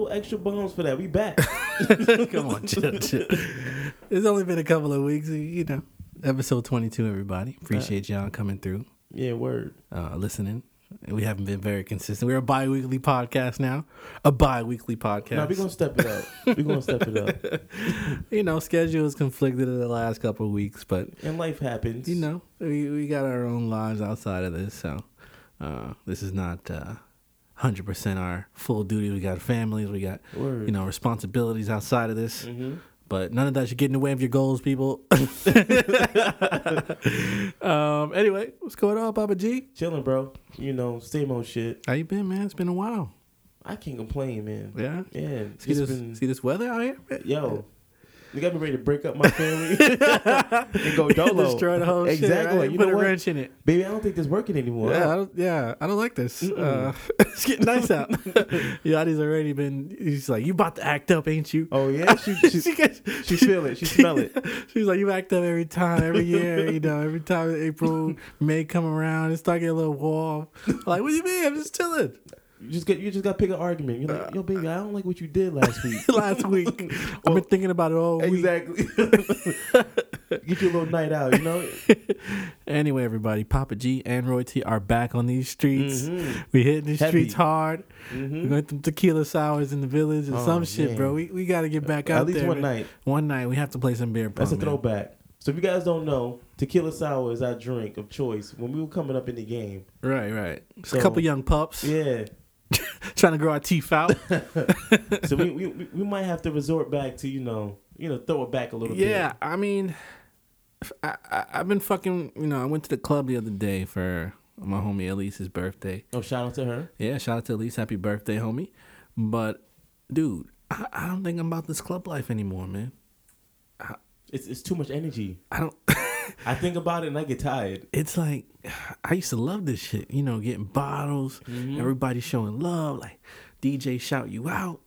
little extra bones for that. We back. Come on, chill, chill. It's only been a couple of weeks, you know. Episode 22, everybody. Appreciate y'all coming through, yeah, word. uh, listening. We haven't been very consistent. We're a bi weekly podcast now. A bi weekly podcast. Now we gonna step it up. we're gonna step it up. you know, schedule is conflicted in the last couple of weeks, but, And life happens. you know, we, we got our own lives outside of this. So uh, this is not uh, 100% our full duty. We got families, we got, Word. you know, responsibilities outside of this. hmm but none of that should get in the way of your goals, people. um, anyway, what's going on, Papa G? Chilling, bro. You know, same old shit. How you been, man? It's been a while. I can't complain, man. Yeah. Yeah. See this, been see this weather out here? yo. You got me ready to break up my family and go dolo. Destroy the whole shit. Exactly. Right? You Put know a what? wrench in it. Baby, I don't think this working anymore. Yeah, I don't, yeah, I don't like this. Uh, it's getting nice out. Yachty's already been. He's like, you about to act up, ain't you? Oh yeah, she she, she, gets, she feel it. She smell it. She's like, you act up every time, every year, you know, every time April, May come around, it's starting to get a little warm. Like, what do you mean? I'm just chilling. You just get you just got to pick an argument. You're like, yo, baby, I don't like what you did last week. Last week, I've been thinking about it all week. Exactly. Get you a little night out, you know. Anyway, everybody, Papa G and Roy T are back on these streets. Mhm. We hitting the Heavy. streets hard. We Mhm. going them tequila sours in the village and Oh, some shit, man. bro. We, we got to get back out At least there. one man. night. One night, we have to play some beer pong. That's a man. throwback. So if you guys don't know, tequila sour is our drink of choice when we were coming up in the game. Right, right. So- a couple young pups Yeah. trying to grow our teeth out. So we, we we- might have to resort back to you know you know throw it back a little yeah, I mean, I, I, I've been fucking. You know, I went to the club the other day for my homie Elise's birthday. Oh, shout out to her. Yeah, shout out to Elise. Happy birthday, homie. But, dude, I, I don't think I'm about this club life anymore, man. It's it's too much energy. I don't. I think about it and I get tired. It's like I used to love this shit. You know, getting bottles, Mm-hmm. everybody showing love, like DJ shout you out.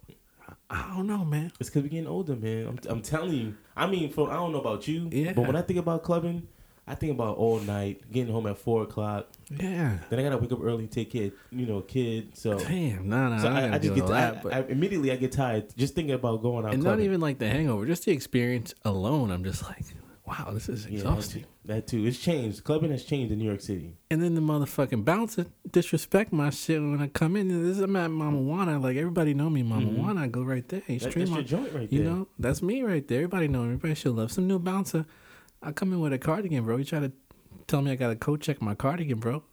I don't know, man. It's because we're getting older, man. I'm, I'm telling you. I mean, for I don't know about you, Yeah. but when I think about clubbing, I think about all night, getting home at four o'clock. Yeah. Then I gotta wake up early, take care, you know, kid. So, Damn, nah, nah. so I, I, I just get I, but I, immediately I get tired just thinking about going out. and clubbing. not even like the hangover, just the experience alone. I'm just like, wow, this is Yeah, that exhausting. too. That too. It's changed. Clubbing has changed in New York City. And then the motherfucking bouncer disrespect my shit when I come in. This is I'm at Mamajuana. Like everybody know me, Mamajuana. I go right there. You That, stream Mm-hmm. that's your joint right you there. You know, that's me right there. Everybody know me. Everybody should love some new bouncer. I come in with a cardigan, bro. You try to tell me I gotta co check my cardigan, bro.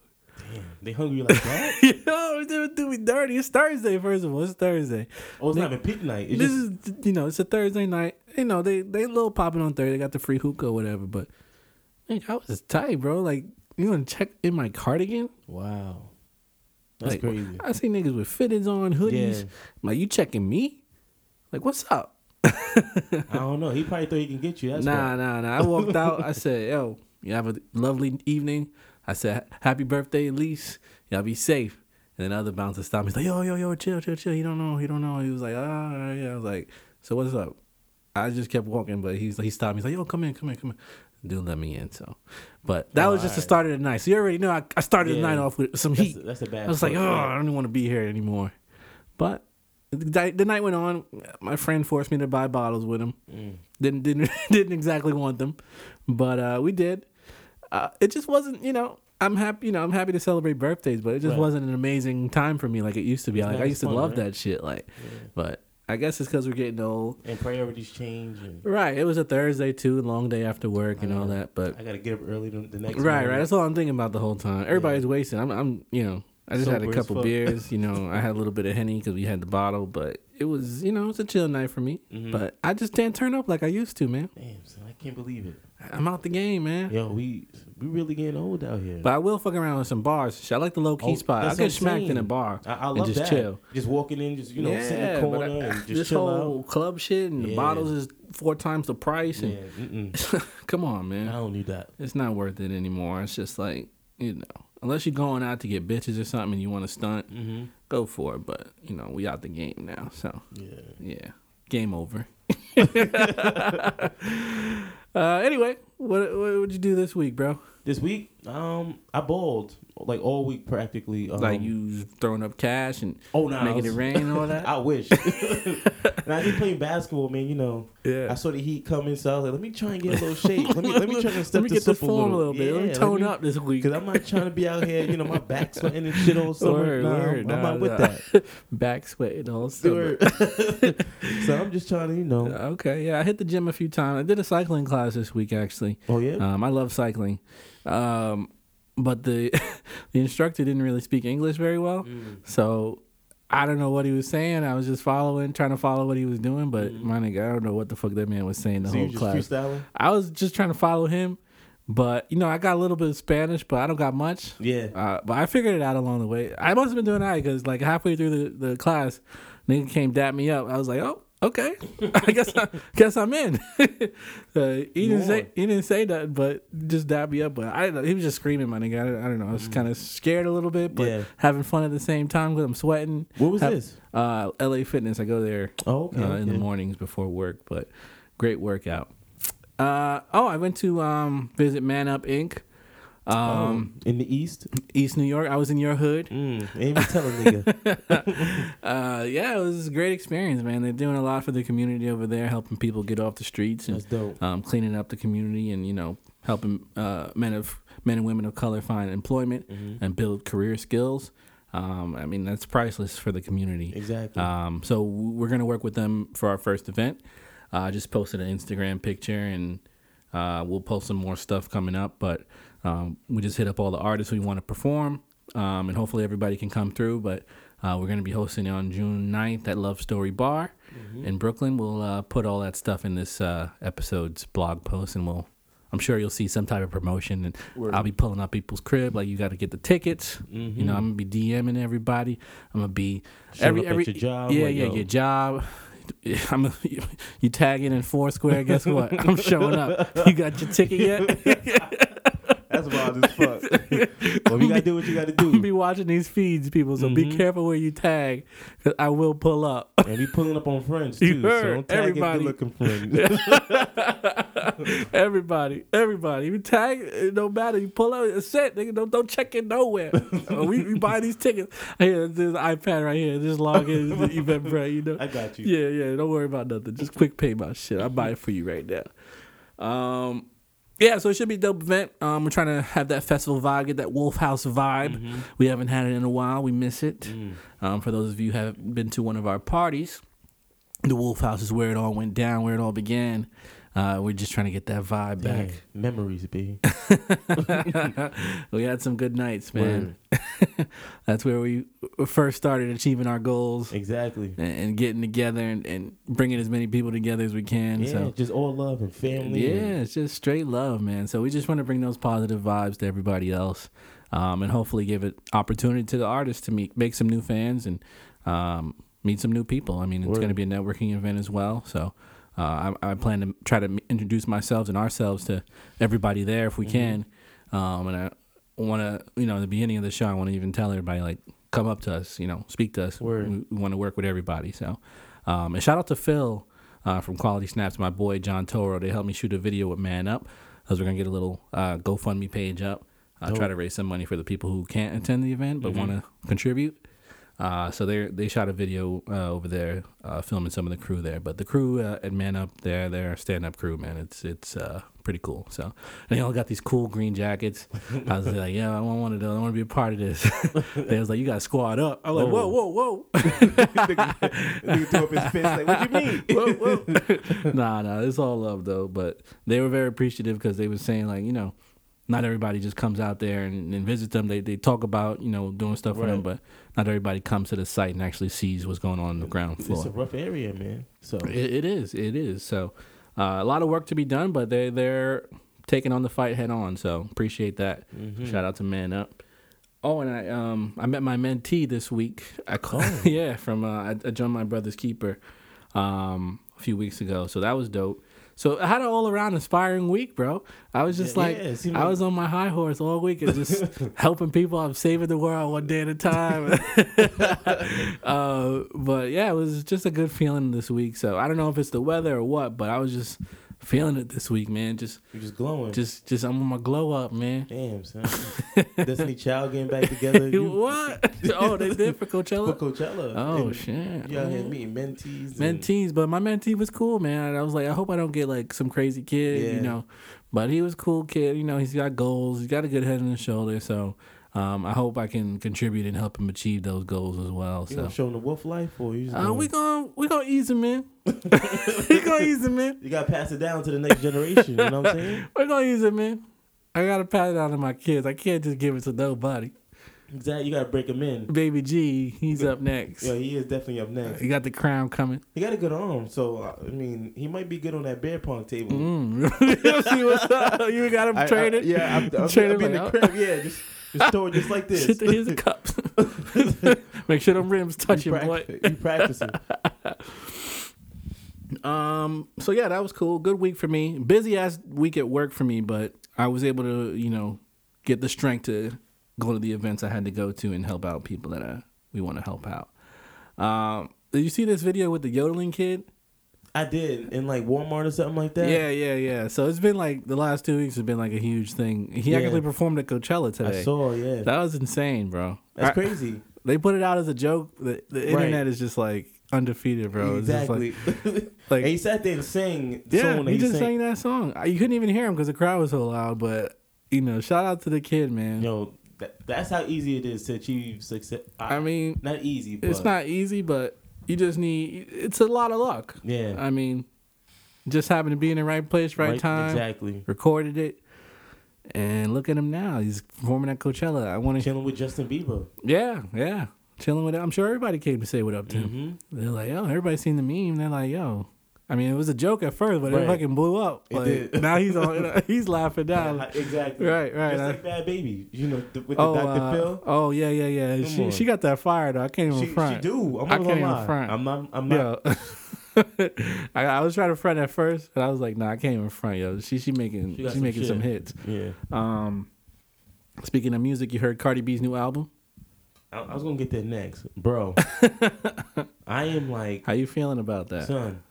Damn, they hungry you like that? Yo, it didn't do me dirty. It's Thursday, first of all. It's Thursday. oh, it's not even peak night. It's this just is you know, it's a Thursday night. You know, they they little popping on Thursday. They got the free hookah or whatever. But man, I was tight, bro. Like you gonna check in my cardigan? wow. That's like, crazy. I see niggas with fitteds on, hoodies. Yeah. I'm like, you checking me? Like, what's up? I don't know. He probably thought he can get you. That's nah, why. nah, nah. I walked out. I said, yo, you have a lovely evening. I said, happy birthday, Elise. Y'all be safe. And then other bouncer stopped me. He's like, yo, yo, yo, chill, chill, chill. He don't know. He don't know. He was like, ah, yeah. I was like, so what's up? I just kept walking, but he's he stopped me. He's like, yo, come in, come in, come in. Dude, let me in. So, but that Oh, was just the start of the night. So you already know I, I started the night off with some That's, heat. that's a bad. I was like, oh. I don't even want to be here anymore. But the, the night went on. My friend forced me to buy bottles with him. Mm. Didn't didn't didn't exactly want them, but uh, we did. Uh, it just wasn't, you know. I'm happy, you know. I'm happy to celebrate birthdays, but it just Right. wasn't an amazing time for me like it used to be. Like I used to love right? that shit. Like, Yeah. but I guess it's because we're getting old. And priorities change, and Right. It was a Thursday too, long day after work and all Yeah. that. But I gotta get up early the, next. right, morning. right. That's all I'm thinking about the whole time. Everybody's wasting. I'm, I'm, you know, I just had a couple beers. You know, I had a little bit of henny because we had the bottle, but it was, you know, it's a chill night for me. Mhm. But I just didn't turn up like I used to, man. Damn, son, I can't believe it. I'm out the game, man. Yo, we we really getting old out here. But I will fuck around with some bars. I like the low key Oh, spot. I get smacked in a bar. I, I and just that. chill. Just walking in, just you know, sit in the corner I- and just this chill whole out. club shit and the bottles is four times the price. Yeah, And mm-mm. come on, man. I don't need that. It's not worth it anymore. It's just like you know, unless you're going out to get bitches or something and you want to stunt, Mm-hmm. go for it. But you know, we out the game now, so Yeah. yeah, game over. uh, anyway, what what would you do this week, bro? This week, Um, I balled like all week practically. Um, like you throwing up cash and oh no, making it rain and all that. I wish. and I did playing basketball, man. You know, yeah. I saw the heat coming, so I was like, let me try and get a little shape. Let me let me try and step Let me get the form little. a little bit. let me Yeah, tone up this week. Cause I'm not trying to be out here, you know, my back sweating and shit all summer. Word, Nah, word. I'm, Nah, I'm not with that. Back sweating all summer. So I'm just trying to, you know. Okay, yeah, I hit the gym a few times. I did a cycling class this week actually. Oh yeah. Um, I love cycling, um, but the the instructor didn't really speak English very well, Mm. so I don't know what he was saying. I was just following, trying to follow what he was doing, but Mhm. my nigga, I don't know what the fuck that man was saying the so whole class. I was just trying to follow him, but you know, I got a little bit of Spanish, but I don't got much. Yeah. Uh, but I figured it out along the way. I must have been doing that because like halfway through the, the class, nigga came dap me up. I was like, oh, okay. I guess I guess I'm in. uh, he didn't say he didn't say nothing, but just dap me up. But I know. He was just screaming, my nigga. I, don't- I don't know. I was kind of scared a little bit, but yeah. having fun at the same time because I'm sweating. What was have- this? Uh, L.A. Fitness. I go there Oh, okay. uh, in the okay. mornings before work, but great workout. Uh, oh, I went to um, visit Man Up Inc. Um, um, in the east. East New York. I was in your hood. Mm, ain't even tell a nigga. Uh, yeah, it was a great experience, man. They're doing a lot for the community over there, helping people get off the streets and um, cleaning up the community, and you know, helping uh, men of men and women of color find employment hmm and build career skills. Um, I mean, that's priceless for the community. Exactly. Um, so we're gonna work with them for our first event. Uh, I just posted an Instagram picture, and uh, we'll post some more stuff coming up. But um, we just hit up all the artists we want to perform, um, and hopefully everybody can come through. But uh, we're gonna be hosting it on June 9th at Love Story Bar Mhm. in Brooklyn. We'll uh, put all that stuff in this uh, episode's blog post, and we'll. I'm sure you'll see some type of promotion, and Word. I'll be pulling up people's crib. Like you got to get the tickets. Mhm. You know, I'm gonna be DMing everybody. I'm gonna be Showing every- up every- at your job. yeah, like, yeah, yo, your job. I'm a, you tagging in Foursquare. Guess what? I'm showing up. You got your ticket yet? That's wild as fuck. well, you gotta do what you gotta do. be watching these feeds, people. So be Mhm. careful where you tag, cause I will pull up. And be pulling up on friends You too. heard, so don't tag everybody. looking friends. everybody, everybody. You tag, it don't matter. You pull up, it's set. Nigga, don't don't check in nowhere. Uh, we, we buy these tickets. Here, this iPad right here. Just log in to the Eventbrite. You know. I got you. Yeah, yeah. Don't worry about nothing. Just quick pay my shit. I'll buy it for you right now. Um, yeah. So it should be a dope event. Um, we're trying to have that festival vibe, get that Wolf House vibe. Mhm. We haven't had it in a while. We miss it. Mm. Um, for those of you who have been to one of our parties, the Wolf House is where it all went down, where it all began. Uh, we're just trying to get that vibe Dang, back. memories, B. we had some good nights, man. That's where we first started achieving our goals Exactly. and, and getting together and, and bringing as many people together as we can. Yeah, so just all love and family. yeah, and- it's just straight love, man. So we just want to bring those positive vibes to everybody else, um, and hopefully give it opportunity to the artists to meet, make some new fans and um, meet some new people. I mean, it's going to be a networking event as well. So uh, I, I plan to try to m- introduce myself and ourselves to everybody there if we Mhm. can. Um, and I want to, you know, in the beginning of the show, I want to even tell everybody like, come up to us, you know, speak to us. Word. We, we want to work with everybody. So, um, and shout out to Phil uh, from Quality Snaps, my boy John Toro. They helped me shoot a video with Man Up. Because we're gonna get a little uh, GoFundMe page up. I uh, try to raise some money for the people who can't attend the event but Mhm. want to contribute. Uh, so they they shot a video uh, over there, uh, filming some of the crew there. But the crew uh, at Man Up, they're they're stand up crew, man. It's it's uh, pretty cool. So and they all got these cool green jackets. I was like, yeah, I want one of those. I want to be a part of this. they was like, you got to squad up. I was like, whoa, whoa, whoa. Nigga threw up his fist like, what you mean? whoa, whoa. nah, nah, it's all love though. But they were very appreciative because they were saying like, you know, not everybody just comes out there and, and visits them. They they talk about you know doing stuff for them, but not everybody comes to the site and actually sees what's going on on the ground floor. It's a rough area, man. So It, it is, it is. So uh, a lot of work to be done, but they they're taking on the fight head on. So appreciate that. mhm. Shout out to Man Up. Oh, and I um I met my mentee this week. I call, Oh. yeah from uh, I, I joined my brother's keeper um a few weeks ago, so that was dope. So I had an all around inspiring week, bro. I was just Yeah, like yeah, seemed I was on my high horse all week and just helping people. I'm saving the world one day at a time. uh, but yeah, it was just a good feeling this week. So I don't know if it's the weather or what, but I was just feeling it this week, man. Just, You just glowing. just, just I'm on my glow up, man. Damn, son. Destiny Child getting back together. You, what? Oh, they did for Coachella. for Coachella. Oh And shit. You out here oh. meeting mentees. and- Mentees, but my mentee was cool, man. I was like, I hope I don't get like some crazy kid, Yeah. you know. But he was cool kid, you know. He's got goals. He's got a good head on his shoulder. So um, I hope I can contribute and help him achieve those goals as well. You So gonna show them the wolf life, or you just uh, gonna- we gonna we gonna ease him in. we gonna ease him in. you gotta pass it down to the next generation. You know what I'm saying? We're gonna ease him in. I gotta pass it on to my kids. I can't just give it to nobody. Exactly. You gotta break them in. Baby G, he's up next. Yeah, he is definitely up next. He got the crown coming. He got a good arm, so uh, I mean, he might be good on that bear pong table. Mm. you see what's up? You got him I- I- yeah, I'm, I'm, Traded I'm in the like, crib. Yeah, just it just like this. Shit, here's the cups. Make sure them rims touch you, boy. you practicing. Um. So yeah, that was cool. Good week for me. Busy ass week at work for me, but I was able to, you know, get the strength to go to the events I had to go to and help out people that uh, we want to help out. Um. Did you see this video with the yodeling kid? I did in like Walmart or something like that. Yeah, yeah, yeah. So it's been like the last two weeks have been like a huge thing. He Yeah. actually performed at Coachella today. I saw. Yeah, that was insane, bro. that's I- crazy. They put it out as a joke. The, the internet is just like undefeated, bro. Exactly. like, like and he sat there and sang the yeah, he he, just sang. sang that song. You couldn't even hear him because the crowd was so loud. But you know, shout out to the kid, man. Yo, that, that's how easy it is to achieve success. I mean, not easy, but it's not easy, but you just need. It's a lot of luck. Yeah, I mean, just having to be in the right place, right, time. Exactly. Recorded it, and look at him now. He's performing at Coachella. I want to. Chilling with Justin Bieber. Yeah, yeah, chilling with I'm sure everybody came to say what up to him. hmm They're like, yo, everybody seen the meme. They're like, yo. I mean, it was a joke at first, but it fucking blew up. It Like did. now he's on, he's laughing down. exactly. Right, right. Just like Bhad Bhabie, you know, th- with the Oh, Dr. uh, Phil. oh yeah, yeah, yeah. Come She on. she got that fire though. I can't even She, she front. do. I'm I not can't gonna even lie. front. I'm not. I'm not. Yo. I, I was trying to front at first, but I was like, nah, I can't even front, yo. She she making She she, some making some hits. Yeah. Um, speaking of music, you heard Cardi B's new album. I, I was gonna get that next, bro. I am like, How you feeling about that? son.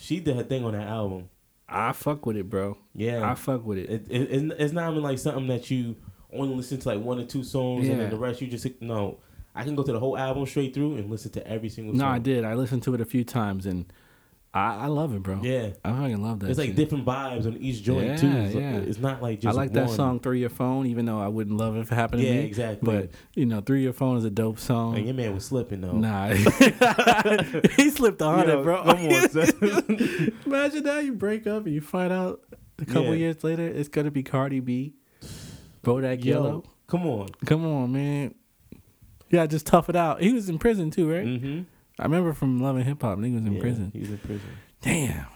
She did her thing on that album. I fuck with it, bro. Yeah. I fuck with it. It, it, it's- it's not even like something that you only listen to like one or two songs and Yeah. then the rest you just no. I can go to the whole album straight through and listen to every single song. No, I did. I listened to it a few times, and I, I love it, bro. Yeah, I fucking love that. It's like shit. different vibes on each joint Yeah, too. It's, like- yeah. it's not like I just. like that song "Through Your Phone," even though I wouldn't love it if it happened Yeah, to me. exactly. But you know, "Through Your Phone" is a dope song. And your man was slipping though. Nah, he slipped on it, bro. Come on. Imagine that you break up and you find out a couple Yeah. years later it's gonna be Cardi B, Bodak Yo, Yellow. come on. Come on, man. Yeah, just tough it out. He was in prison too, right? Mm-hmm. I remember from Love and Hip Hop. He was in prison. He's in prison. Damn.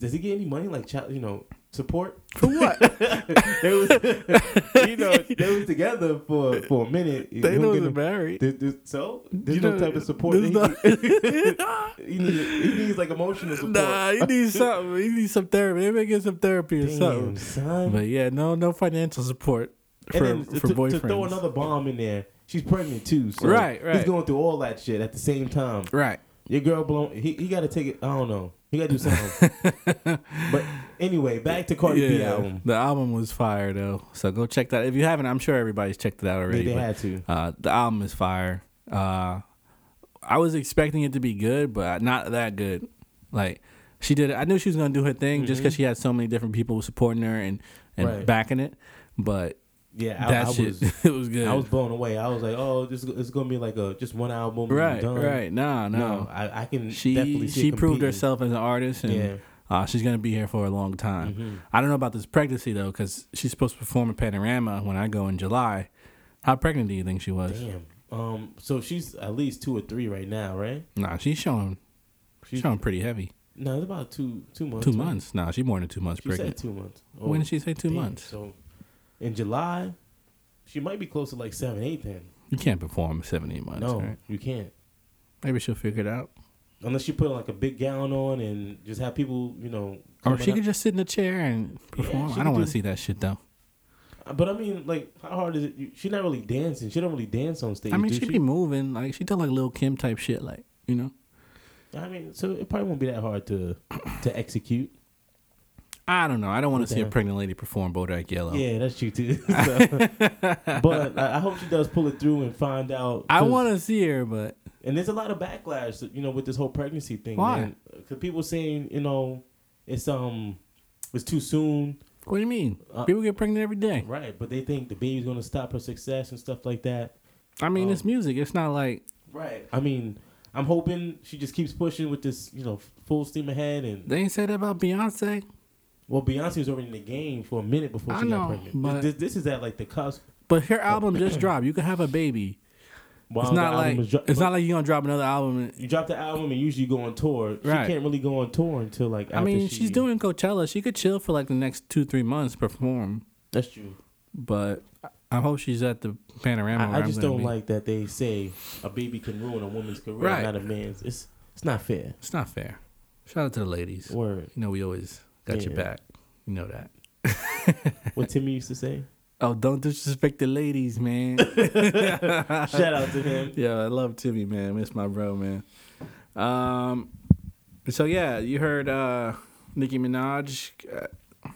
Does he get any money like child, you know, support? For what? they was, you know, they was together for for a minute. they Him know getting- he's married. There- there- so there's You no know, type of support. there's that he, no- he, needs, he needs like emotional support. Nah, he needs something. He needs some therapy. Maybe get some therapy or Damn, something. son. But yeah, no, no financial support for and then for to, boyfriends. to throw another bomb in there, she's pregnant too. So Right, right. He's going through all that shit at the same time. right. Your girl blown. He he got to take it. I don't know. He got to do something. but anyway, back to Cardi B album. The album was fire though. So go check that. If you haven't, I'm sure everybody's checked it out already. they but, had to. uh, the album is fire. Uh, I was expecting it to be good, but not that good. Like she did. I knew she was gonna do her thing just because she had so many different people supporting her and and Right. backing it. But Yeah, I, that I shit, was. it was good. I was blown away. I was like, "Oh, this is gonna be like a just one album." right, done. right. No, no. No, I, I can definitely she see she proved herself as an artist, and Yeah. uh, she's gonna be here for a long time. Mhm. I don't know about this pregnancy though, because she's supposed to perform at Panorama when I go in July. How pregnant do you think she was? Damn. Um. So she's at least two or three right now, right? Nah, she's showing she's showing pretty heavy. no, it's about two two months. Two right? months. Nah, she's more than two months She pregnant. said two months. when Oh, did she say two damn. months? So in July, she might be close to like seven, eight. Then You can't perform seven, eight months. no, right? you can't Maybe she'll figure it out. unless you put like a big gown on and just have people, you know. Or she could just sit in a chair and perform. she I don't want do- to see that shit though. Uh, but I mean, like, how hard is it? She's not really dancing. She don't really dance on stage. I mean, she'd she? be moving like she did like Lil Kim type shit, like you know. I mean, so it probably won't be that hard to to execute. I don't know. I don't want to see a pregnant lady perform Bodak Yellow. Yeah, that's true too. So- but I, I hope she does pull it through and find out. I want to see her, but And there's a lot of backlash, you know, with this whole pregnancy thing. Why? Because people saying, you know, it's um, it's too soon, what do you mean? Uh, People get pregnant every day. right? But they think the baby's gonna stop her success and stuff like that. I mean, Um, it's music. It's not like Right. I mean, I'm hoping she just keeps pushing with this, you know, full steam ahead. And they ain't said that about Beyonce. Well, Beyonce was already in the game for a minute before she know, got pregnant. but- this, this is at like the cusp. But her album just dropped. You can have a baby. While It's not like dro- it's not like you gonna drop another album. and- you drop the album and usually go on tour. She can't really go on tour until like. I mean, she- she's doing Coachella. She could chill for like the next two, three months, perform. That's true. But I- I hope she's at the Panorama. I, I just don't be. like that they say a baby can ruin a woman's career, Right. not a man's. It's it's not fair. It's not fair. Shout out to the ladies. Word. You know, we always got your back. You know that. What Timmy used to say. Oh, don't disrespect the ladies, man. Shout out to him. yeah, I love Timmy, man. Miss my bro, man. Um, so yeah, you heard uh, Nicki Minaj uh,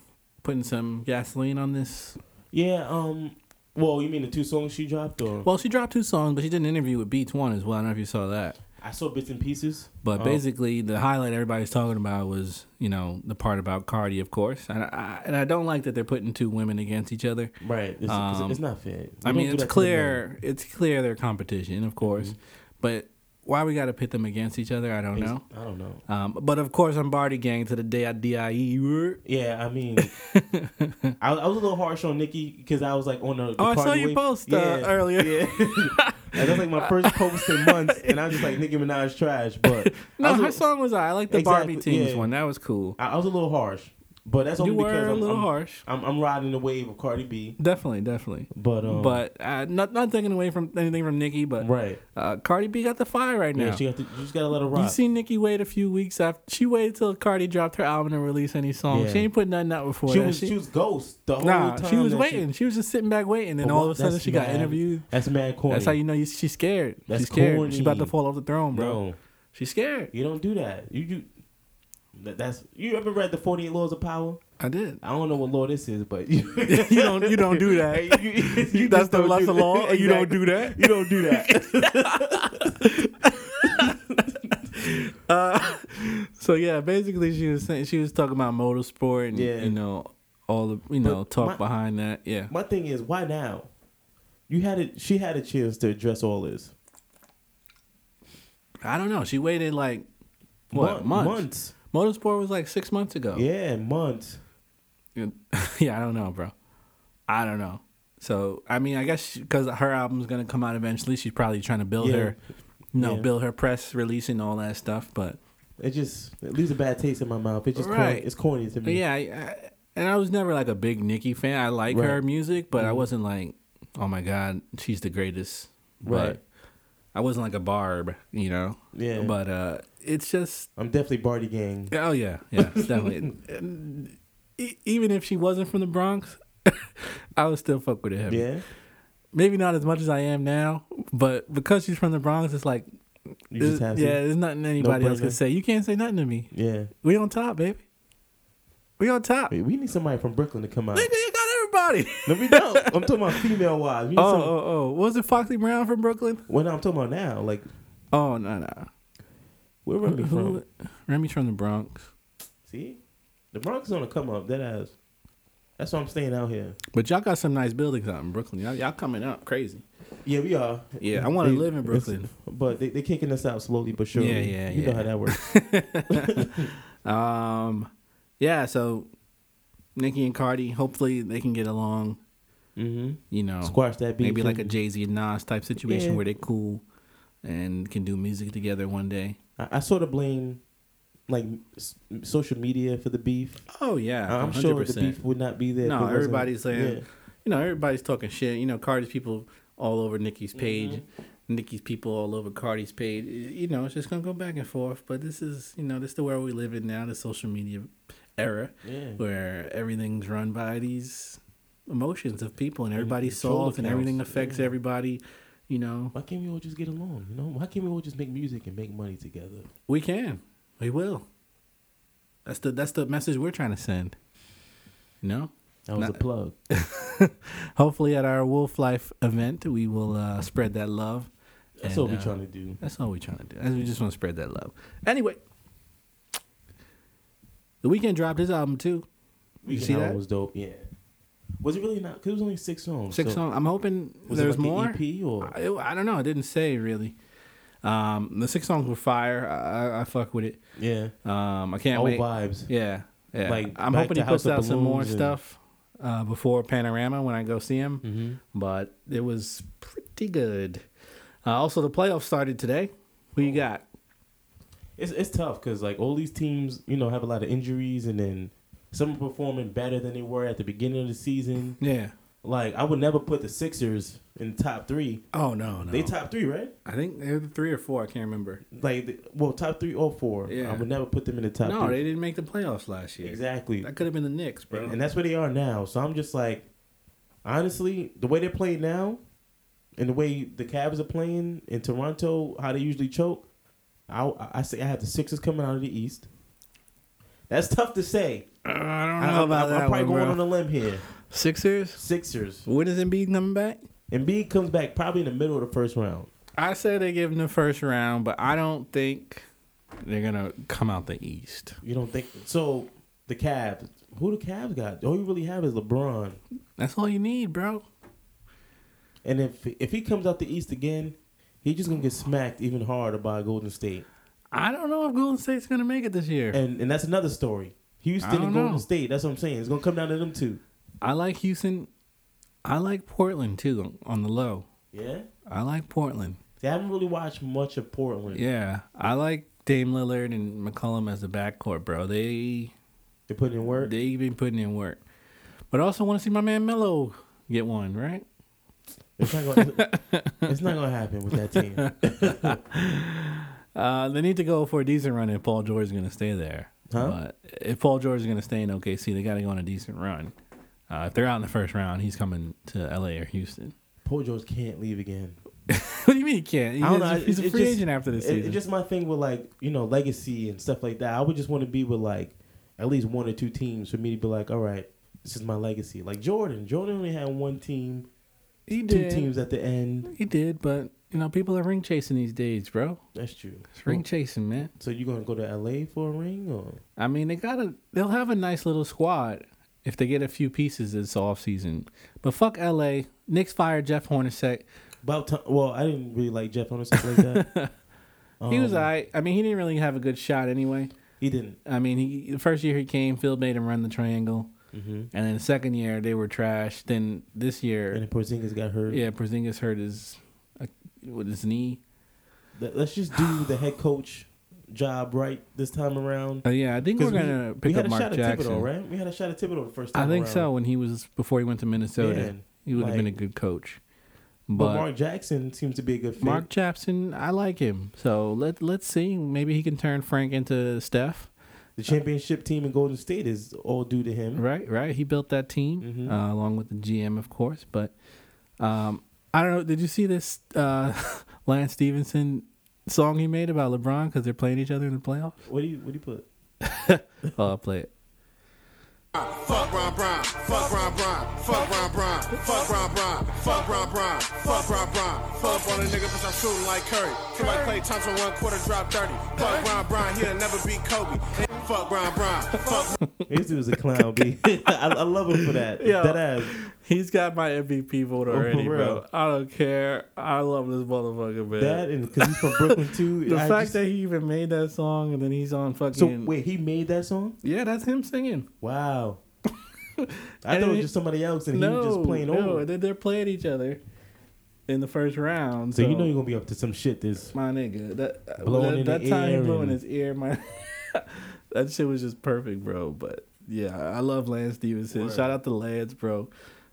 putting some gasoline on this. Yeah. Um. Well, you mean the two songs she dropped, or Well, she dropped two songs, but she did an interview with Beats One as well. I don't know if you saw that. I saw bits and pieces. But Oh. basically, the highlight everybody's talking about was, you know, the part about Cardi, of course. And I, and I don't like that they're putting two women against each other. Right. It's, Um, it's not fair. You I mean, it's that to the clear, it's clear they're competition, of course. Mm-hmm. But why we got to pit them against each other, I don't know. I don't know. Um, but of course, I'm Bardi Gang to the day I die. Yeah, I mean, I, I was a little harsh on Nicki because I was like on the. the Oh, I saw wave. post, uh, earlier. Yeah, that's like my first post in months, and I was just like Nicki Minaj trash. But No, I her song was I like the Exactly, Barbie Tingz yeah. one. That was cool. I, I was a little harsh, but that's only You because were a I'm, little I'm, harsh. I'm, I'm riding the wave of Cardi B. Definitely, definitely. But um, but uh, not not taking away from anything from Nicki, but right, uh, Cardi B got the fire right now. yeah, she got to, you just gotta let her rock. You seen Nicki wait a few weeks after she waited till Cardi dropped her album and release any song. Yeah. She ain't put nothing out before she that. was She- she was ghost the whole nah, time. she was waiting. She, was just sitting back waiting, and all of a sudden she got mad. interviewed. That's mad corny. That's how you know you, she's scared. That's she's scared. She's about to fall off the throne, bro. No, She's scared. you don't do that. You you. That, that's you ever read the Forty Eight Laws of Power? I did. I don't know what law this is, but you, you don't. You don't do that. You- you- That's the that's do the that. law. and You don't do that. You don't do that. Uh, so yeah, basically she was saying she was talking about motorsport and Yeah. you know all the you know But talk my- behind that. Yeah. My thing is, why now? You had it. She had a chance to address all this. I don't know. She waited like what Mon- months? Motorsport was like six months ago. Yeah, months. yeah, I don't know, bro. I don't know. So I mean, I guess because her album's gonna come out eventually, she's probably trying to build Yeah. her, you know, Yeah. build her press release and all that stuff. But, It just it leaves a bad taste in my mouth. It's just Right. corny. It's corny to me. yeah, I, I, and I was never like a big Nicki fan. I like her music, but I Mhm. wasn't like, oh my god, she's the greatest. Right. But I wasn't like a Barb, you know. Yeah. But uh, it's just I'm definitely Bardi Gang. Oh yeah, yeah, definitely. E- even if she wasn't from the Bronx, I would still fuck with it. Yeah. Maybe not as much as I am now, but because she's from the Bronx, it's like, You just have yeah, there's nothing anybody else can say. You can't say nothing to me. Yeah. We on top, baby. We on top. We need somebody from Brooklyn to come out. Nigga, you everybody. No, we don't. I'm talking about female wise. We oh, some- oh, oh. Was it Foxy Brown from Brooklyn? Well, no, I'm talking about now. Like, Oh, no, no. where Remy Who- from? who- Remy's from the Bronx. See, the Bronx is on the come up. That ass. That's why I'm staying out here. But y'all got some nice buildings out in Brooklyn. Y'all, y'all coming up crazy. Yeah, we are. Yeah, I want to live in Brooklyn. But they they kicking us out slowly but surely. Yeah, yeah, You yeah. know how that works. Um, yeah. So Nicki and Cardi, hopefully they can get along. mm-hmm. You know, Squash that beef. maybe like a Jay Z and Nas type situation Yeah. where they cool and can do music together one day. I, I sort of blame like s- social media for the beef. Oh yeah, I'm sure the beef would not be there. No, everybody's saying- yeah. You know, everybody's talking shit. You know, Cardi's people all over Nicki's Mm-hmm. page. Nicki's people all over Cardi's page. You know, it's just gonna go back and forth. But this is, you know, this is the world we live in now, the social media era. Yeah. where everything's run by these emotions of people and everybody's soft and everything affects yeah. everybody You know, Why can't we all just get along? You know, why can't we all just make music and make money together? we can. We will. That's the that's the message we're trying to send. You know? That was Not- a plug. Hopefully at our Wolf Life event we will uh, spread that love. That's And, what we're uh, trying to do. That's all we're trying to do. We just want to spread that love. Anyway, the Weeknd dropped his album too. You see that? was dope. Yeah. Was it really not? Because it was only six songs. Six so songs. I'm hoping Was there's it like more. An EP or I, I don't know. It didn't say really. Um, the six songs were fire. I, I, I fuck with it. yeah, Um, I can't old wait. vibes. Yeah, yeah. Like, I'm hoping he puts out some more and- stuff uh, before Panorama when I go see him. Mm-hmm. But it was pretty good. Uh, also, the playoffs started today. Who you got? It's it's tough because like all these teams, you know, have a lot of injuries, and then some are performing better than they were at the beginning of the season. Yeah. Like I would never put the Sixers in the top three. Oh no, no. They top three, right? I think they're the three or four. I can't remember. Like well, top three or four. Yeah. I would never put them in the top no, three. they didn't make the playoffs last year. Exactly. That could have been the Knicks, bro. And, and that's where they are now. So I'm just like, honestly, the way they play now, and the way the Cavs are playing in Toronto, how they usually choke, I I say I have the Sixers coming out of the East. That's tough to say. Uh, I don't I, know about am that probably one, going bro. on a limb here. Sixers. Sixers. When is Embiid coming back? Embiid comes back probably in the middle of the first round. I say they give him the first round, but I don't think they're gonna come out the East. You don't think so? The Cavs. Who the Cavs got? All you really have is LeBron. That's all you need, bro. And if if he comes out the East again, he's just gonna get smacked even harder by Golden State. I don't know if Golden State's gonna make it this year. And and that's another story. Houston and Golden know. State. That's what I'm saying. It's gonna come down to them two. I like Houston. I like Portland too on the low. Yeah. I like Portland. See, I haven't really watched much of Portland. Yeah, I like Dame Lillard and McCollum as the backcourt, bro. They They put in work. they been putting in work, but I also want to see my man Melo get one, right? It's not gonna. it's not gonna happen with that team. Uh, they need to go for a decent run if Paul George is going to stay there. Huh? But if Paul George is going to stay in OKC, they got to go on a decent run. Uh, if they're out in the first round, he's coming to LA or Houston. Paul George can't leave again. what do you mean he can't? He's, I don't know. he's a It- it free just- agent after this It- season. It's just my thing with like you know legacy and stuff like that. I would just want to be with like at least one or two teams for me to be like, all right, this is my legacy. Like Jordan. Jordan only had one team, he two did. teams at the end. He did, but you know people are ring chasing these days, bro. That's true. It's ring chasing, man. So you gonna go to LA for a ring or? I mean, they got to They'll have a nice little squad if they get a few pieces this off season. But fuck LA. Knicks fired Jeff Hornacek. About time. Well, I didn't really like Jeff stuff like that. he was Um, alright. I mean, he didn't really have a good shot anyway. He didn't. I mean, he the first year he came, Phil made him run the triangle, Mm-hmm. and then the second year they were trash. Then this year, And then Porzingis got hurt. yeah, Porzingis hurt his uh, with his knee. Let- Let's just do the head coach job right this time around. Uh, yeah, I think we're gonna we pick had up a shot Mark at Jackson. Thibodeau, right? We had a shot at Thibodeau the first time. I think around. so. When he was before he went to Minnesota, Yeah. he would have been a good coach. But, But Mark Jackson seems to be a good fit. Mark Jackson, I like him. So let let's see. Maybe he can turn Frank into Steph. The championship team in Golden State is all due to him. Right, right. He built that team Mhm. uh, along with the GM, of course. But um, I don't know. Did you see this uh, Lance Stephenson song he made about LeBron because they're playing each other in the playoffs? What do you what do you put? Oh, I'll play it. Fuck Bron Bron, fuck Bron Bron, fuck Bron Bron, fuck Bron Bron, fuck Bron Bron, fuck Bron Bron, fuck on a nigga bitch I'm shooting like Curry. Somebody Klay Thompson one quarter drop 30. Fuck Bron Bron, he'll never beat Kobe. Fuck Bron Bron, fuck This dude's a clown, B. I, I love him for that. Yo. That ass. He's got my MVP vote Oh, already, bro. I don't care. I love this motherfucker, man. That and because he's from Brooklyn too. the I fact just- that he even made that song and then he's on fucking. so wait, he made that song? yeah, that's him singing. Wow. I And thought it was just somebody else, and he was just playing no, over. and then they're playing each other in the first round. So you know you're gonna be up to some shit. This my nigga, that Blowing that, that time he blew in his ear, my that shit was just perfect, bro. But yeah, I love Lance Stephenson. Word. Shout out to Lance, bro.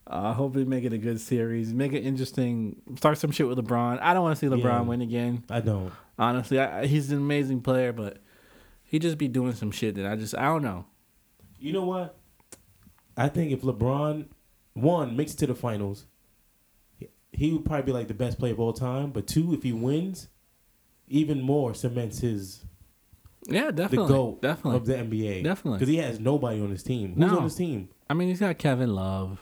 Uh, I hope they make it a good series. Make it interesting. Start some shit with LeBron. I don't want to see LeBron Yeah. win again. I don't. Honestly, I, he's an amazing player, but he just be doing some shit that I just I don't know. You know what? I think if LeBron one makes it to the finals, he would probably be like the best player of all time. But two, if he wins, even more cements his Yeah, definitely the goat definitely. of the NBA. Definitely. because he has nobody on his team. Who's No. on his team? I mean, he's got Kevin Love.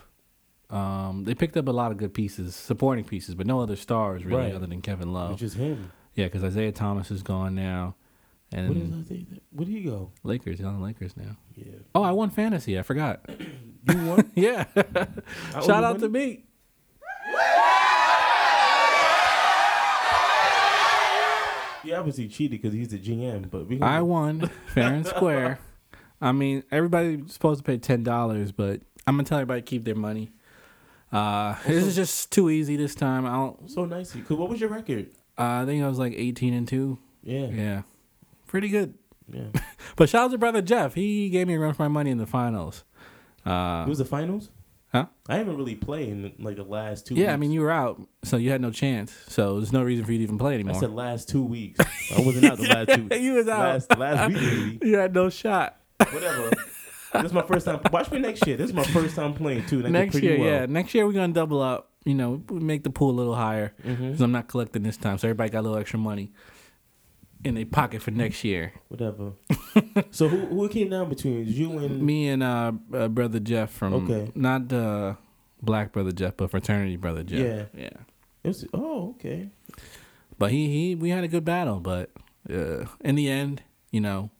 Um, they picked up a lot of good pieces, supporting pieces, but no other stars really Right. other than Kevin Love. Which is him. yeah, because Isaiah Thomas is gone now, and What is? Where did he go? Lakers. He's on the Lakers now. Yeah, Oh, I won fantasy. I forgot. you won. yeah. Shout you out to me. He obviously cheated because he's the GM. But we I won fair and square. I mean, everybody's supposed to pay ten dollars, but I'm gonna tell everybody to keep their money. Uh, this is just too easy this time. I don't. so nice. Cause what was your record? Uh, I think I was like 18 and two. Yeah, yeah. Pretty good. yeah. But shout out to brother Jeff. He gave me a run for my money in the finals. Uh, it was the finals. huh? I haven't really played in like the last two. Yeah, I mean you were out, so you had no chance. So there's no reason for you to even play anymore. I said last two weeks. I wasn't out the last two. you was out. Last last week maybe. you had no shot. Whatever. This is my first time. Watch me next year. This is my first time playing too. Next pretty year, well. yeah, next year we're gonna double up. You know, make the pool a little higher Mm-hmm. because I'm not collecting this time, so everybody got a little extra money in their pocket for next year. Whatever. so who who came down between you and Me and uh, uh brother Jeff from Okay. not uh, black brother Jeff, but fraternity brother Jeff. Yeah. yeah. It was, oh, okay. But he he we had a good battle, but uh, in the end, you know,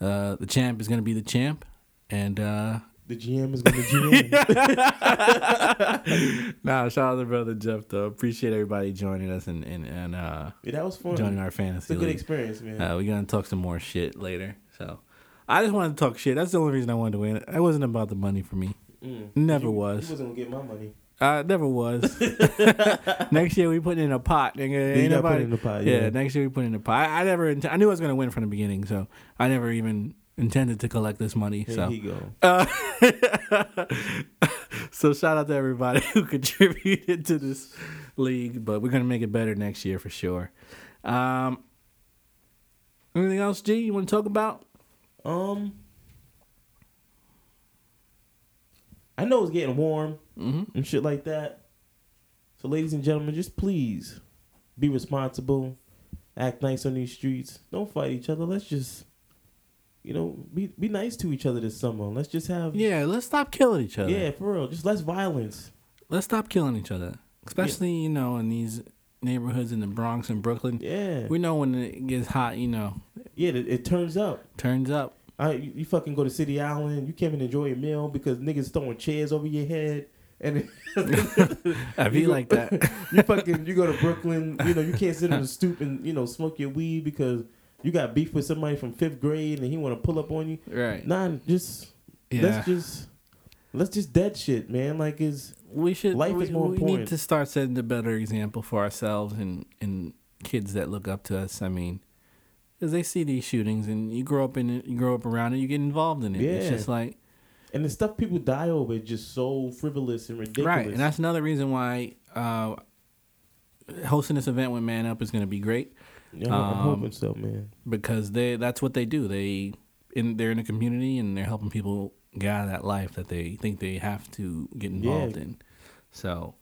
uh, the champ is gonna be the champ, and uh, The GM is going to GM. nah, shout out to brother Jeff though. Appreciate everybody joining us and and, and uh, yeah, that was fun. joining our fantasy, It's fantasy a good league. experience, man. Uh, we're gonna talk some more shit later. So I just wanted to talk shit. That's the only reason I wanted to win. It wasn't about the money for me. Mm. Never You- was. You wasn't gonna get my money. Uh, never was. next year we put it in a pot. Nigga. Ain't nobody. in the pot, yeah. yeah. next year we put it in a pot. I, I never. int- I knew I was gonna win from the beginning, so I never even intended to collect this money. Here so. he go. Uh, so shout out to everybody who contributed to this league, but we're gonna make it better next year for sure. Um, anything else, G? You want to talk about? Um, I know it's getting warm Mm-hmm. and shit like that. So, ladies and gentlemen, just please be responsible, act nice on these streets. Don't fight each other. Let's just, you know, be be nice to each other this summer. Let's just have, Yeah, let's stop killing each other. yeah, for real, just less violence. let's stop killing each other, especially you know in these neighborhoods in the Bronx and Brooklyn. Yeah, We know when it gets hot, you know, yeah. It, it turns up. turns up. I, you, you fucking go to City Island. You can't even enjoy a meal because niggas throwing chairs over your head. And I be You like that. you fucking you go to Brooklyn, you know, you can't sit on the stoop and, you know, smoke your weed because you got beef with somebody from fifth grade and he wanna pull up on you. right. Nah, just Yeah. let's just let's just dead shit, man. Like is we should Life we, is more important. we need to start setting a better example for ourselves and and kids that look up to us i mean because they see these shootings and you grow up in it you grow up around it you get involved in it it's just like and the stuff people die over is just so frivolous and ridiculous. right and that's another reason why uh hosting this event with man up is going to be great Yeah, I'm, I'm um, hoping so, man. because they that's what they do they in they're in a community and they're helping people get out of that life that they think they have to get involved Yeah. in so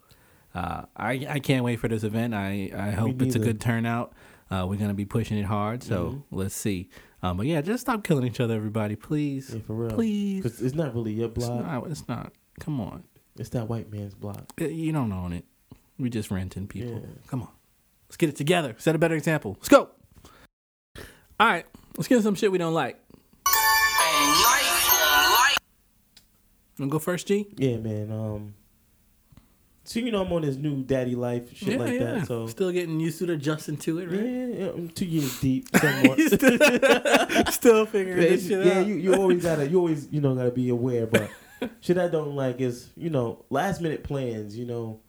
uh, I, I can't wait for this event I, I hope it's a good turnout uh, we're gonna be pushing it hard so Mhm. let's see um, but yeah just stop killing each other everybody please Yeah, for real. please Because it's not really your it's block. not, it's not come on It's that white man's block. Uh, you don't own it we just renting people Yeah. come on let's get it together set a better example let's go all right let's get into some shit we don't like Wanna go first, G? Yeah, man. Um, so you know I'm on this new daddy life shit like that. So still getting used to it, adjusting to it, yeah, right? yeah, I'm two years deep somewhat. still figuring yeah, this shit yeah, out. you, you always gotta you always you know gotta be aware, but shit I don't like is you know last minute plans. You know,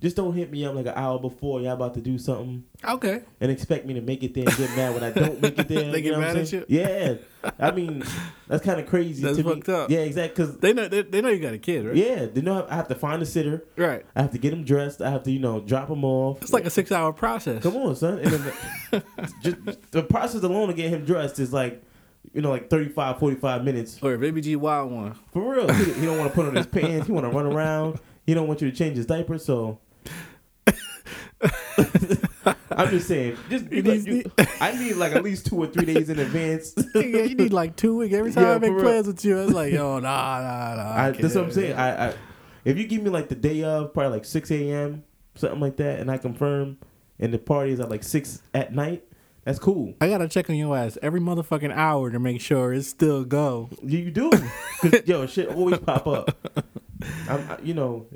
just don't hit me up like an hour before y'all about to do something okay. and expect me to make it there and get mad when I don't make it there. They you get know what I'm mad at saying? Yeah, I mean that's kind of crazy. That's to me. fucked up. Yeah, exactly. Because They know they, they know you got a kid, right? yeah, they know I have to find a sitter. Right. I have to get him dressed. I have to you know drop him off. It's like a six hour process. Come on, son. The, just, the process alone to get him dressed is like, you know, like 35, 45 minutes. Or baby G wild one. For real. He, he don't want to put on his pants. He want to run around. He don't want you to change his diaper. So I'm just saying, just You like, you- I need like at least two or three days in advance. yeah, you need like two weeks. Every time Yeah, I make plans with you, I was like, yo, nah, nah, nah. I, that's what I'm saying. I, I if you give me like the day of, probably like 6 a.m. something like that, and I confirm, and the party is at like six at night, that's cool. I gotta check on your ass every motherfucking hour to make sure it's still go. You, do, yo, shit always pop up. I'm, I, you know,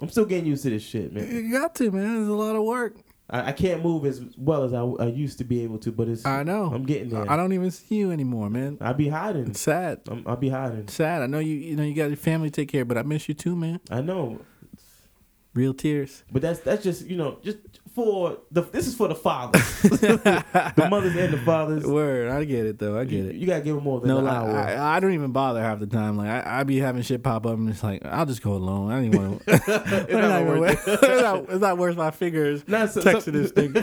I'm still getting used to this shit, man. You got to, man. It's a lot of work. I, I can't move as well as I, I used to be able to, but it's I know. I'm getting there. I don't even see you anymore, man. I be hiding. It's sad. I'm, I'll be hiding. Sad. I know you. You know you got your family to take care, of, but I miss you too, man. I know, Real tears. but that's that's just you know just for the this is for the fathers, the mothers and the fathers. Word. I get it though. I You, get it. you gotta give them more than No, an like. I, I don't even bother half the time. Like I, I be having shit pop up, and it's like I'll just go alone. I don't even want to. it's, not worth worth- it's, not, it's not worth my fingers Not so- texting this thing.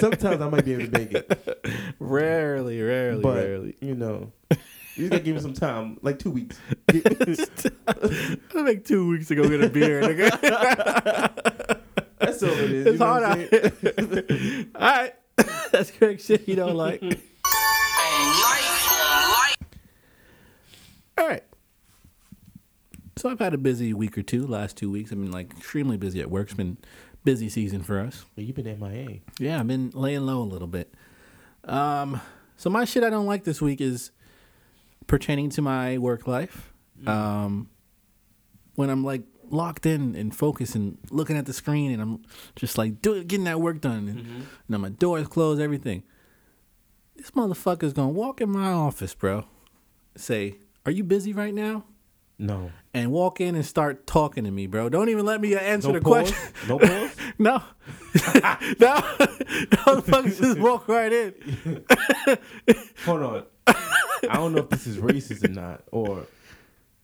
Sometimes I might be able to make it, rarely, rarely, but rarely. you know, you just gotta give me some time, like two weeks. Make two weeks to go get a beer. Nigga. That's all it is. It's hard out here. all right. that's correct shit you don't like. All right. So I've had a busy week or two. Last two weeks, I've been like extremely busy at work. It's been busy season for us. But you've been MIA. Yeah, I've been laying low a little bit. Um, so my shit I don't like this week is pertaining to my work life. Um, when I'm like locked in and focused and looking at the screen and I'm just like doing getting that work done and mm-hmm. you know, my doors closed, everything. This motherfucker's gonna walk in my office, bro. Say, "Are you busy right now?" No. And walk in and start talking to me, bro. Don't even let me answer No the pause. question. No pause. No. no. Motherfuckers just walk right in. Hold on. I don't know if this is racist or not, or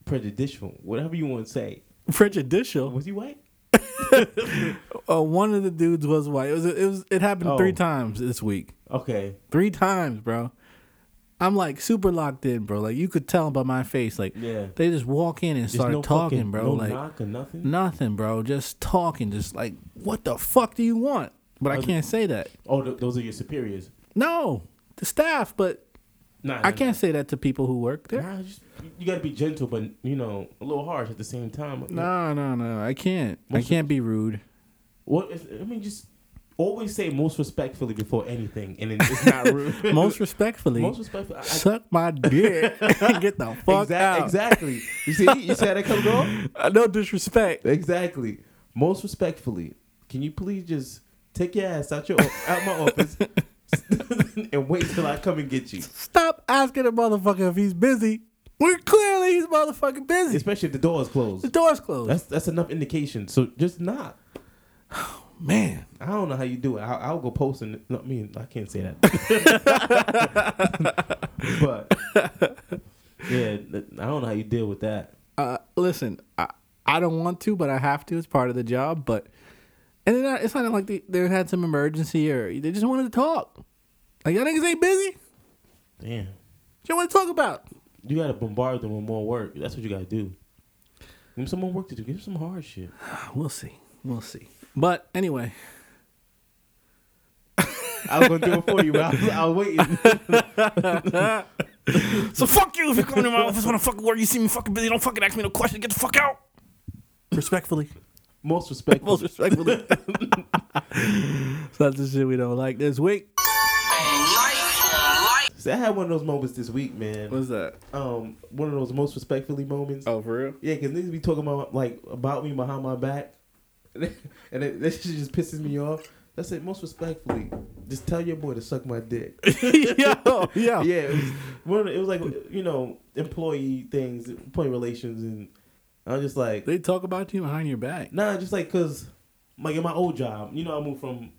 prejudicial, whatever you want to say. Prejudicial. Was he white? Uh, one of the dudes was white. It was it was it happened Oh. three times this week. Okay. Three times, bro. I'm like super locked in, bro. Like you could tell by my face. Like Yeah. they just walk in and There's start no talking, fucking- bro. No like nothing. nothing, bro. Just talking. Just like what the fuck do you want? But I Oh, can't say that. Oh, th- those are your superiors. No, the staff. But Nah, I can't say that to people who work there. Nah, just, you gotta be gentle, but you know, a little harsh at the same time. No, no, no. I can't. I can't be rude. What? If, I mean, just always say most respectfully before anything, and it's not rude. Most respectfully, most respectfully. I, suck my dick and get the fuck exact- out. Exactly. You see, you see how that comes off. No disrespect. Exactly. Most respectfully, can you please just take your ass out your out my office and wait till I come and get you? Stop asking a motherfucker if he's busy. We're clearly he's motherfucking busy. Especially if the door is closed. The door's closed. That's that's enough indication. So just not. Man, I don't know how you do it. I'll, I'll go post and no, I mean I can't say that. but yeah, I don't know how you deal with that. uh, listen, I, I don't want to, but I have to. It's part of the job. But and it's not, it's not like they, they had some emergency or they just wanted to talk. Like y'all niggas ain't busy. Damn. What you want to talk about? You gotta bombard them with more work. That's what you gotta do. Give them some more work to do. Give them some hard shit. We'll see. We'll see. But anyway, I was gonna do it for you, but I was, I was waiting. so fuck you if you come to my office when I fucking work. You see me fucking busy. Don't fucking ask me no question. Get the fuck out. Respectfully. Most respectful. Most respectfully. so that's the shit we don't like this week. See, I had one of those moments this week, man. What's that? Um, one of those most respectfully moments. Oh, for real? Yeah, because niggas be talking about like about me behind my back, and it, that shit just pisses me off. That's it. most respectfully, just tell your boy to suck my dick. yeah, yo. yeah, it was one. Of the, it was like you know employee things, employee relations, and I was just like, They talk about you behind your back. nah, just like cause like in my old job, you know, I moved from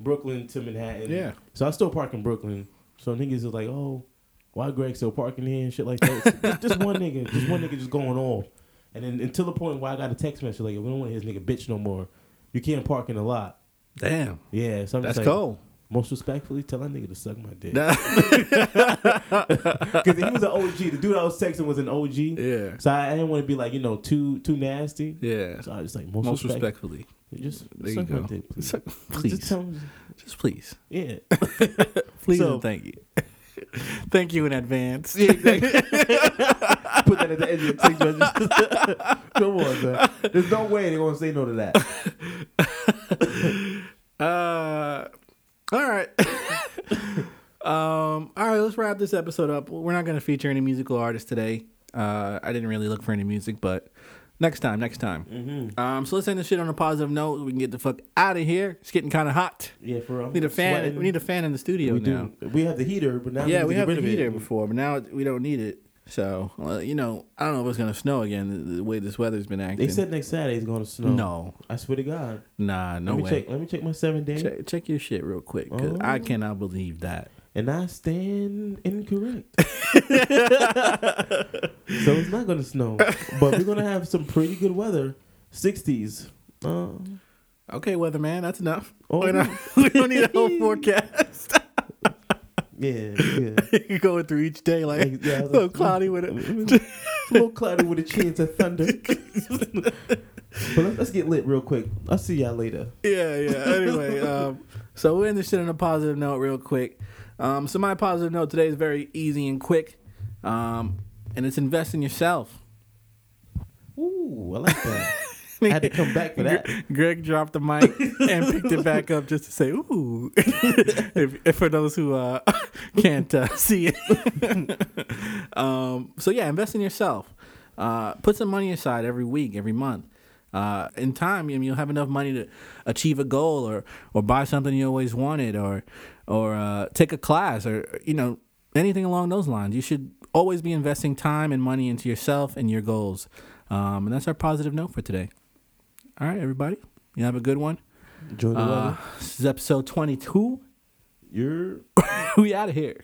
Brooklyn to Manhattan. Yeah. so I still park in Brooklyn. So niggas is like, oh, why Greg still parking here and shit like that. just, just one nigga, just one nigga just going off. And then until the point where I got a text message like, we don't want this nigga bitch no more. You can't park in the lot. Damn. Yeah, so I'm That's like, cold. Most respectfully, tell that nigga to suck my dick. Because he was an OG. The dude I was texting was an OG. Yeah. So I, I didn't want to be like, you know, too too nasty. Yeah. So I was just like, most, Most respect- respectfully. Just There you suck my dick, please. Just please, tell me- just please, yeah. please, So- and thank you, thank you in advance. Yeah, exactly. Put that at the end of your text message. Come on, man. There's no way they're gonna say no to that. Uh, all right. um, all right, let's wrap this episode up. We're not going to feature any musical artists today. Uh, I didn't really look for any music, but next time, next time. Mm-hmm. Um, so let's end this shit on a positive note. We can get the fuck out of here. It's getting kind of hot. Yeah, for real. We need a fan. Sweating. We need a fan in the studio We now. do. We have the heater, but now Yeah, we, we have the heater it. before, but now we don't need it. So, well, you know, I don't know if it's gonna snow again. The, the way this weather's been acting. They said next Saturday it's gonna snow. no, I swear to God. nah, no let me way. check. Let me check my seven day, Check, check your shit real quick, cause Oh. I cannot believe that. and I stand incorrect. so it's not gonna snow, but we're gonna have some pretty good weather. Sixties. Uh, Okay, weatherman, that's enough. Oh, we, don't, we don't need a whole forecast. Yeah, yeah. Going through each day like Like, yeah, so like, cloudy with it. a little cloudy with a chance of thunder. but let's, let's get lit real quick. I'll see y'all later. yeah, yeah. Anyway, um, so we'll end this shit on a positive note real quick. Um, so my positive note today is very easy and quick, um, and it's invest in yourself. Ooh, I like that. I had to come back for that. Greg dropped the mic and picked it back up just to say, "Ooh." if, if for those who uh, can't uh, see it. um, so yeah, invest in yourself. Uh, put some money aside every week, every month. Uh, in time, I mean, you'll have enough money to achieve a goal, or or buy something you always wanted, or or uh, take a class, or you know anything along those lines. You should always be investing time and money into yourself and your goals. Um, and that's our positive note for today. All right, everybody. You have a good one. Enjoy the Uh, weather. this is episode 22. You're. we out of here.